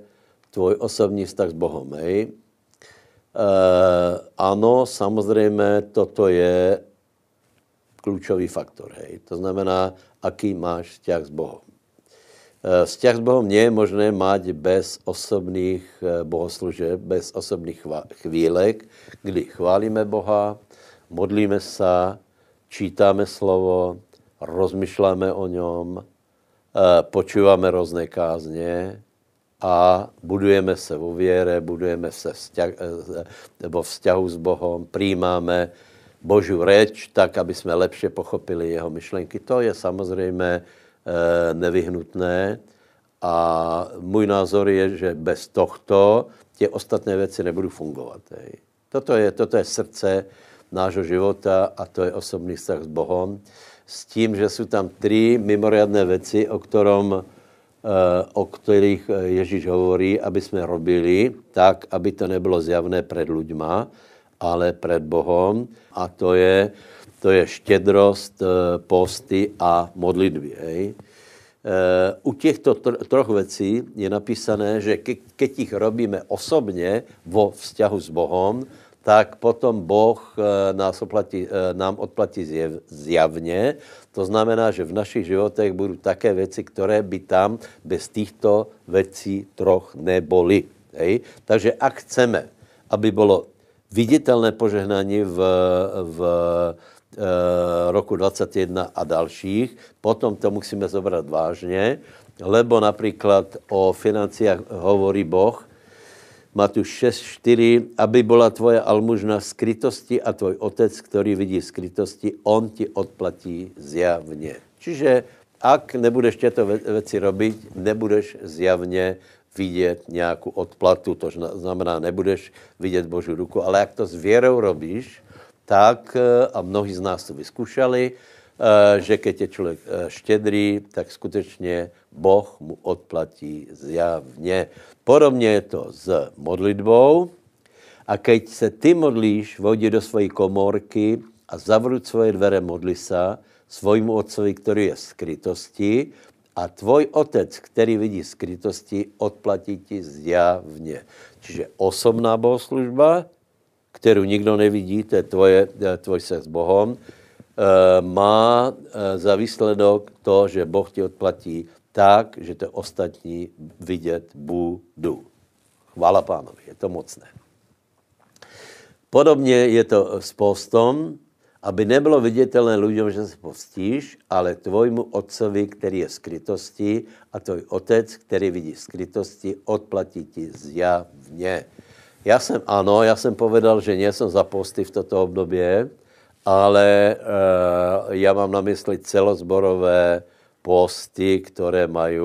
tvoj osobní vztah s Bohem. Hej? E, ano, samozřejmě toto je klíčový faktor. Hej? To znamená, aký máš vzťah s Bohem. E, vzťah s Bohem nie je možné mať bez osobných e, bohoslužeb, bez osobných chvílek, kdy chválíme Boha, modlíme se, čítáme slovo, rozmyšláme o něm, eh, počíváme různé kázně a budujeme se vo věre, budujeme se vzťah, vo vzťahu s Bohem, přijímáme Božu reč tak, aby jsme lepše pochopili jeho myšlenky. To je samozřejmě eh, nevyhnutné a můj názor je, že bez tohto tě ostatné věci nebudou fungovat. Toto je, toto je srdce nášho života a to je osobný vztah s Bohem s tím, že jsou tam tři mimoriadné věci, o, ktorom, eh, o kterých eh, Ježíš hovorí, aby jsme robili tak, aby to nebylo zjavné před lidma, ale před Bohem. A to je, to je štědrost, eh, posty a modlitby. Hej. U těchto troch věcí je napísané, že keď jich robíme osobně vo vzťahu s Bohem, tak potom Boh eh, nás oplatí, eh, nám odplatí zjavně. To znamená, že v našich životech budou také věci, které by tam bez těchto věcí troch neboli. Hej? Takže ak chceme, aby bylo viditelné požehnání v, v e, roku 21 a dalších, potom to musíme zobrat vážně, lebo například o financiách hovorí Boh, Matuš 6.4, aby byla tvoje almužna skrytosti a tvoj otec, který vidí skrytosti, on ti odplatí zjavně. Čiže ak nebudeš těto věci robit, nebudeš zjavně vidět nějakou odplatu, to znamená, nebudeš vidět Boží ruku, ale jak to s věrou robíš, tak, a mnohí z nás to vyzkoušeli, eh, že keď je člověk eh, štědrý, tak skutečně Boh mu odplatí zjavně. Podobně je to s modlitbou. A keď se ty modlíš, vodí do své komorky a zavruť svoje dvere, modli se svojmu otcovi, který je v skrytosti a tvoj otec, který vidí skrytosti, odplatí ti zjavně. Čiže osobná bohoslužba, kterou nikdo nevidí, to je tvoje, tvoj se s Bohem, eh, má eh, za výsledok to, že Boh ti odplatí tak, že to ostatní vidět budu. Chvála pánovi, je to mocné. Podobně je to s postom, aby nebylo viditelné lidem, že se postíš, ale tvojmu otcovi, který je skrytosti a tvoj otec, který vidí skrytosti, odplatí ti zjavně. Já jsem, ano, já jsem povedal, že nejsem za posty v toto období, ale uh, já mám na mysli celozborové posty, které mají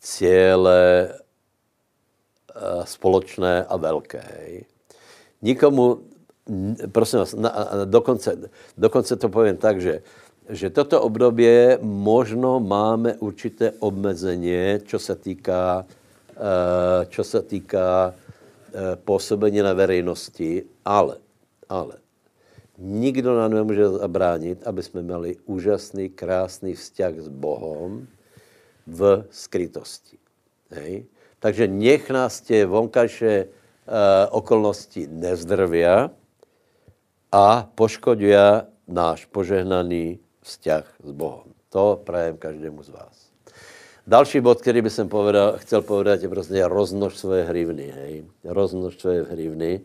cíle uh, společné a velké. Nikomu, prosím vás, na, dokonce, dokonce to povím tak, že, že toto období možno máme určité obmezení, čo se týká, čo se týká uh, působení na verejnosti, ale, ale Nikdo nám nemůže zabránit, aby jsme měli úžasný, krásný vzťah s Bohem v skrytosti. Hej? Takže nech nás tě vonkajšie uh, okolnosti nezdrvia a poškodia náš požehnaný vzťah s Bohem. To prajem každému z vás. Další bod, který bych chcel povedat, je prostě roznož svoje hrivny. Hej? Roznož svoje hrivny.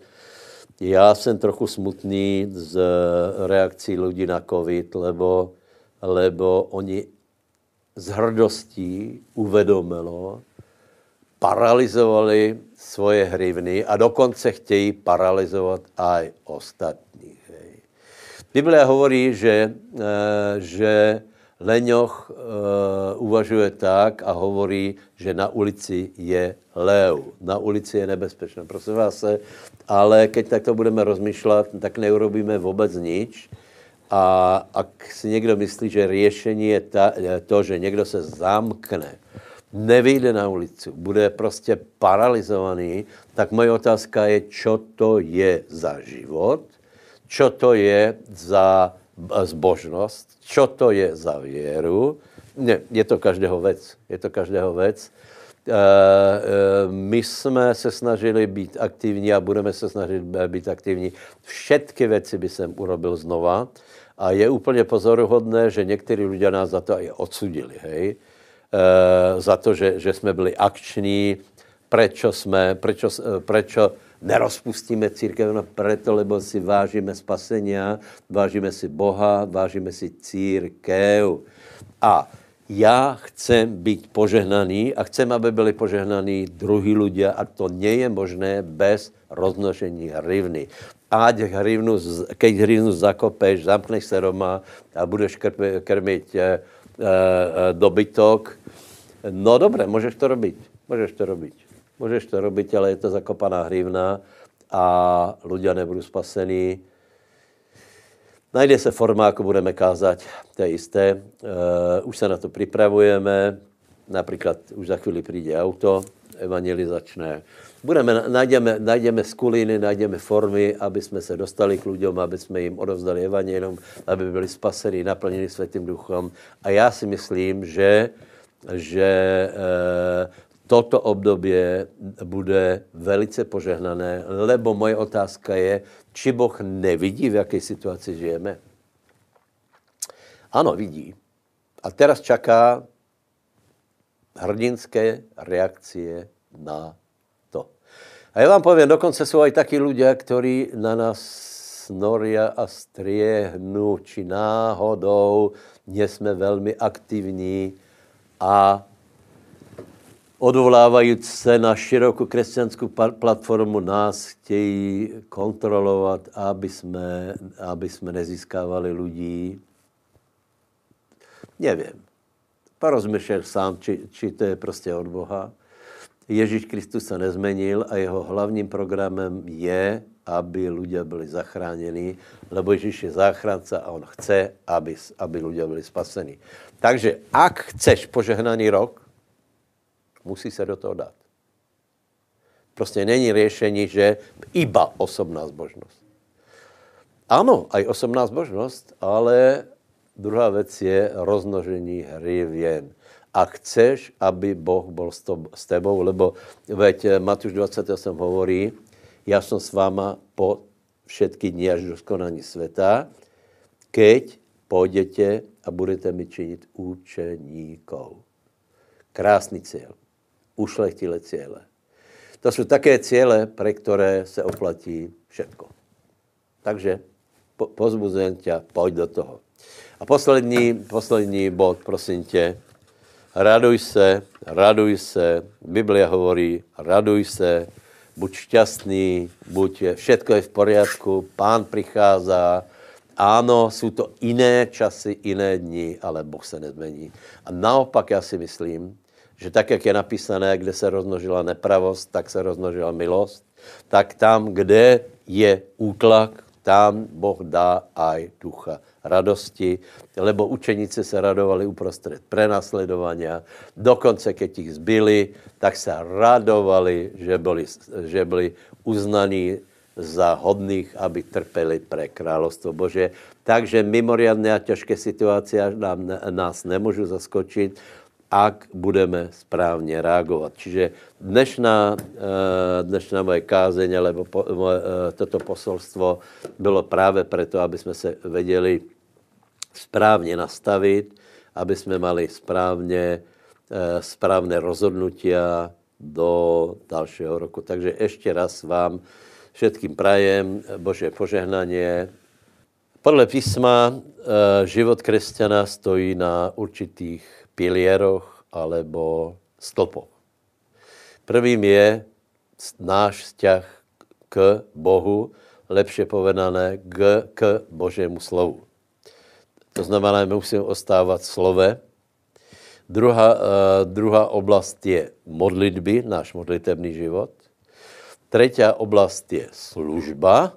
Já jsem trochu smutný z reakcí lidí na COVID, lebo, lebo oni z hrdostí uvedomilo, paralizovali svoje hrivny a dokonce chtějí paralizovat aj ostatní. Hej. Biblia hovorí, že, eh, že Leňoch uh, uvažuje tak a hovorí, že na ulici je lev. Na ulici je nebezpečné. Prosím vás, ale keď takto budeme rozmýšlet, tak neurobíme vůbec nič. A ak si někdo myslí, že řešení je ta, to, že někdo se zamkne, nevyjde na ulici, bude prostě paralizovaný, tak moje otázka je, čo to je za život, čo to je za zbožnost, čo to je za věru. Ne, je to každého věc. Je to každého věc. E, e, my jsme se snažili být aktivní a budeme se snažit být aktivní. Všetky věci by jsem urobil znova. A je úplně pozoruhodné, že někteří lidé nás za to i odsudili. Hej? E, za to, že, že jsme byli akční, prečo jsme, prečo, prečo nerozpustíme církev, no preto, lebo si vážíme spasenia, vážíme si Boha, vážíme si církev. A já chcem být požehnaný a chcem, aby byli požehnaní druhý lidé a to nie je možné bez roznožení hrivny. Ať hrivnu, keď hrivnu zakopeš, zamkneš se doma a budeš krmit e, e, dobytok, no dobré, můžeš to robiť. Můžeš to robiť. Můžeš to robit, ale je to zakopaná hrivna a ľudia nebudou spasení. Najde se forma, ako budeme kázat, to je jisté. Uh, už se na to připravujeme. Například už za chvíli přijde auto evangelizačné. Budeme, najdeme, najdeme skuliny, najdeme formy, aby jsme se dostali k lidem, aby jsme jim odovzdali evangelium, aby byli spaseni, naplněni světým duchom. A já si myslím, že, že e, toto období bude velice požehnané, lebo moje otázka je, či Boh nevidí, v jaké situaci žijeme. Ano, vidí. A teraz čaká hrdinské reakcie na to. A já vám povím, dokonce jsou aj taky lidé, kteří na nás snoria a striehnu, či náhodou jsme velmi aktivní a odvolávají se na širokou křesťanskou platformu, nás chtějí kontrolovat, aby jsme, aby jsme nezískávali lidí. Nevím. Porozmyšlel sám, či, či to je prostě od Boha. Ježíš Kristus se nezmenil a jeho hlavním programem je, aby lidé byli zachráněni, lebo Ježíš je záchránce a on chce, aby, aby lidé byli spaseni. Takže ak chceš požehnaný rok, Musí se do toho dát. Prostě není řešení, že iba osobná zbožnost. Ano, aj osobná zbožnost, ale druhá věc je roznožení hrivien. A chceš, aby Boh byl s tebou, lebo veď Matuš 28 hovorí, já jsem s váma po všetky dny až do skonání světa, keď půjdete a budete mi činit učeníkov. Krásný cíl ušlechtile cíle. To jsou také cíle, pre které se oplatí všetko. Takže po, pozbuzujem tě, pojď do toho. A poslední, poslední bod, prosím tě, raduj se, raduj se, Biblia hovorí, raduj se, buď šťastný, buď je, všetko je v poriadku, pán přichází, Áno, jsou to jiné časy, jiné dny, ale Boh se nezmení. A naopak já si myslím, že tak, jak je napísané, kde se rozmnožila nepravost, tak se rozmnožila milost, tak tam, kde je útlak, tam Boh dá aj ducha radosti, lebo učeníci se radovali uprostřed prenasledovania. Dokonce, keď ich zbyli, tak se radovali, že byli, že byli uznaní za hodných, aby trpeli pre královstvo Bože. Takže mimoriadné a těžké situace nás nemůžu zaskočit, ak budeme správně reagovat. Čiže dnešná, eh, dnešná moje kázeň, alebo po, eh, toto posolstvo bylo právě proto, aby jsme se věděli správně nastavit, aby jsme mali správně, eh, správné rozhodnutia do dalšího roku. Takže ještě raz vám všetkým prajem Bože požehnanie. Podle písma život křesťana stojí na určitých pilieroch alebo stĺpoch. Prvým je náš vzťah k Bohu, lepše povedané k, k Božému slovu. To znamená, my musíme ostávat slove. Druhá, uh, druhá oblast je modlitby, náš modlitebný život. Třetí oblast je služba.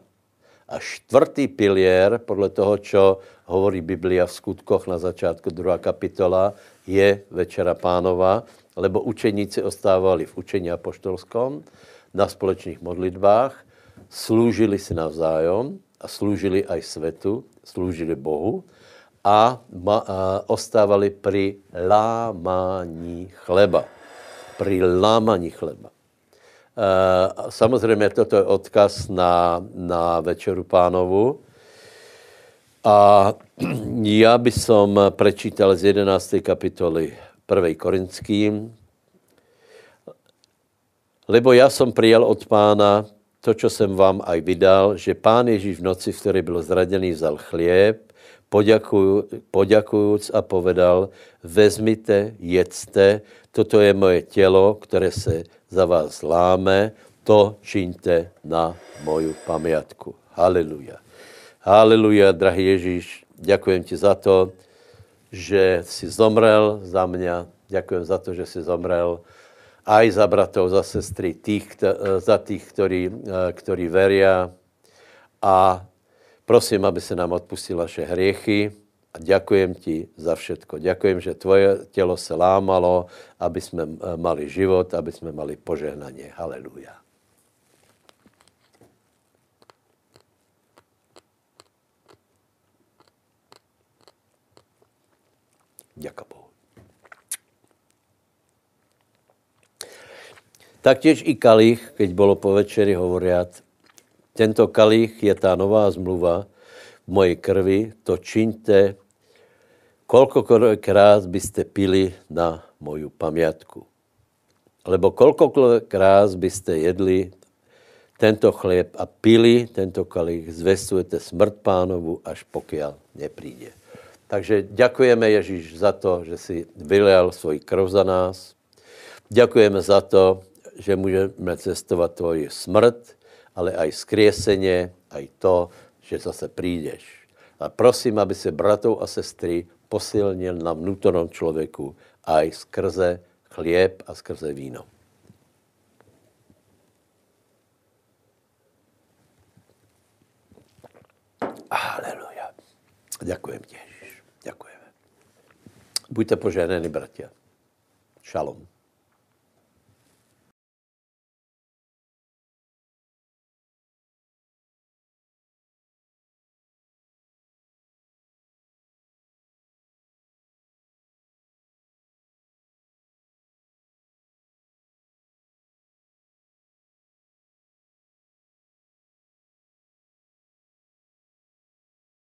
A čtvrtý pilier, podle toho, čo hovorí Biblia v skutkoch na začátku druhá kapitola, je Večera pánova, lebo učeníci ostávali v učení apoštolskom, na společných modlitbách, slúžili si navzájom a slúžili aj svetu, slúžili Bohu a, ma, a ostávali pri lámaní chleba. Pri lámaní chleba. E, samozřejmě toto je odkaz na, na Večeru pánovu. A [CLEARS THROAT] já by som prečítal z 11. kapitoly 1. Korinským. Lebo já jsem přijal od pána to, co jsem vám aj vydal, že pán Ježíš v noci, v které byl zraděný, vzal chlieb, poděkujíc a povedal, vezmite, jedzte, toto je moje tělo, které se za vás láme, to čiňte na moju pamiatku. Haleluja. Haleluja, drahý Ježíš, děkujem ti za to, že jsi zomrel za mě, děkujem za to, že jsi zomrel aj za bratov, za sestry, tých, za tých, ktorí, ktorí veria a prosím, aby se nám odpustil naše hriechy a děkujem ti za všetko. Děkujem, že tvoje tělo se lámalo, aby jsme mali život, aby jsme mali požehnaně. Haleluja. Ďaká Bohu. Taktěž i kalich, keď bylo po večeri hovoriat, tento kalich je ta nová zmluva v mojej krvi, to čiňte, kolkokrát byste pili na moju pamiatku. Lebo kolkokrát byste jedli tento chlieb a pili tento kalich, zvestujete smrt pánovu, až pokiaľ nepríde. Takže děkujeme Ježíš za to, že si vylel svůj krv za nás. Děkujeme za to, že můžeme cestovat tvoji smrt, ale aj skrieseně, aj to, že zase přijdeš. A prosím, aby se bratou a sestry posilnil na vnútornom člověku aj skrze chlieb a skrze víno. Aleluja. Děkujem ti. Buďte požehnáni, bratia. Šalom.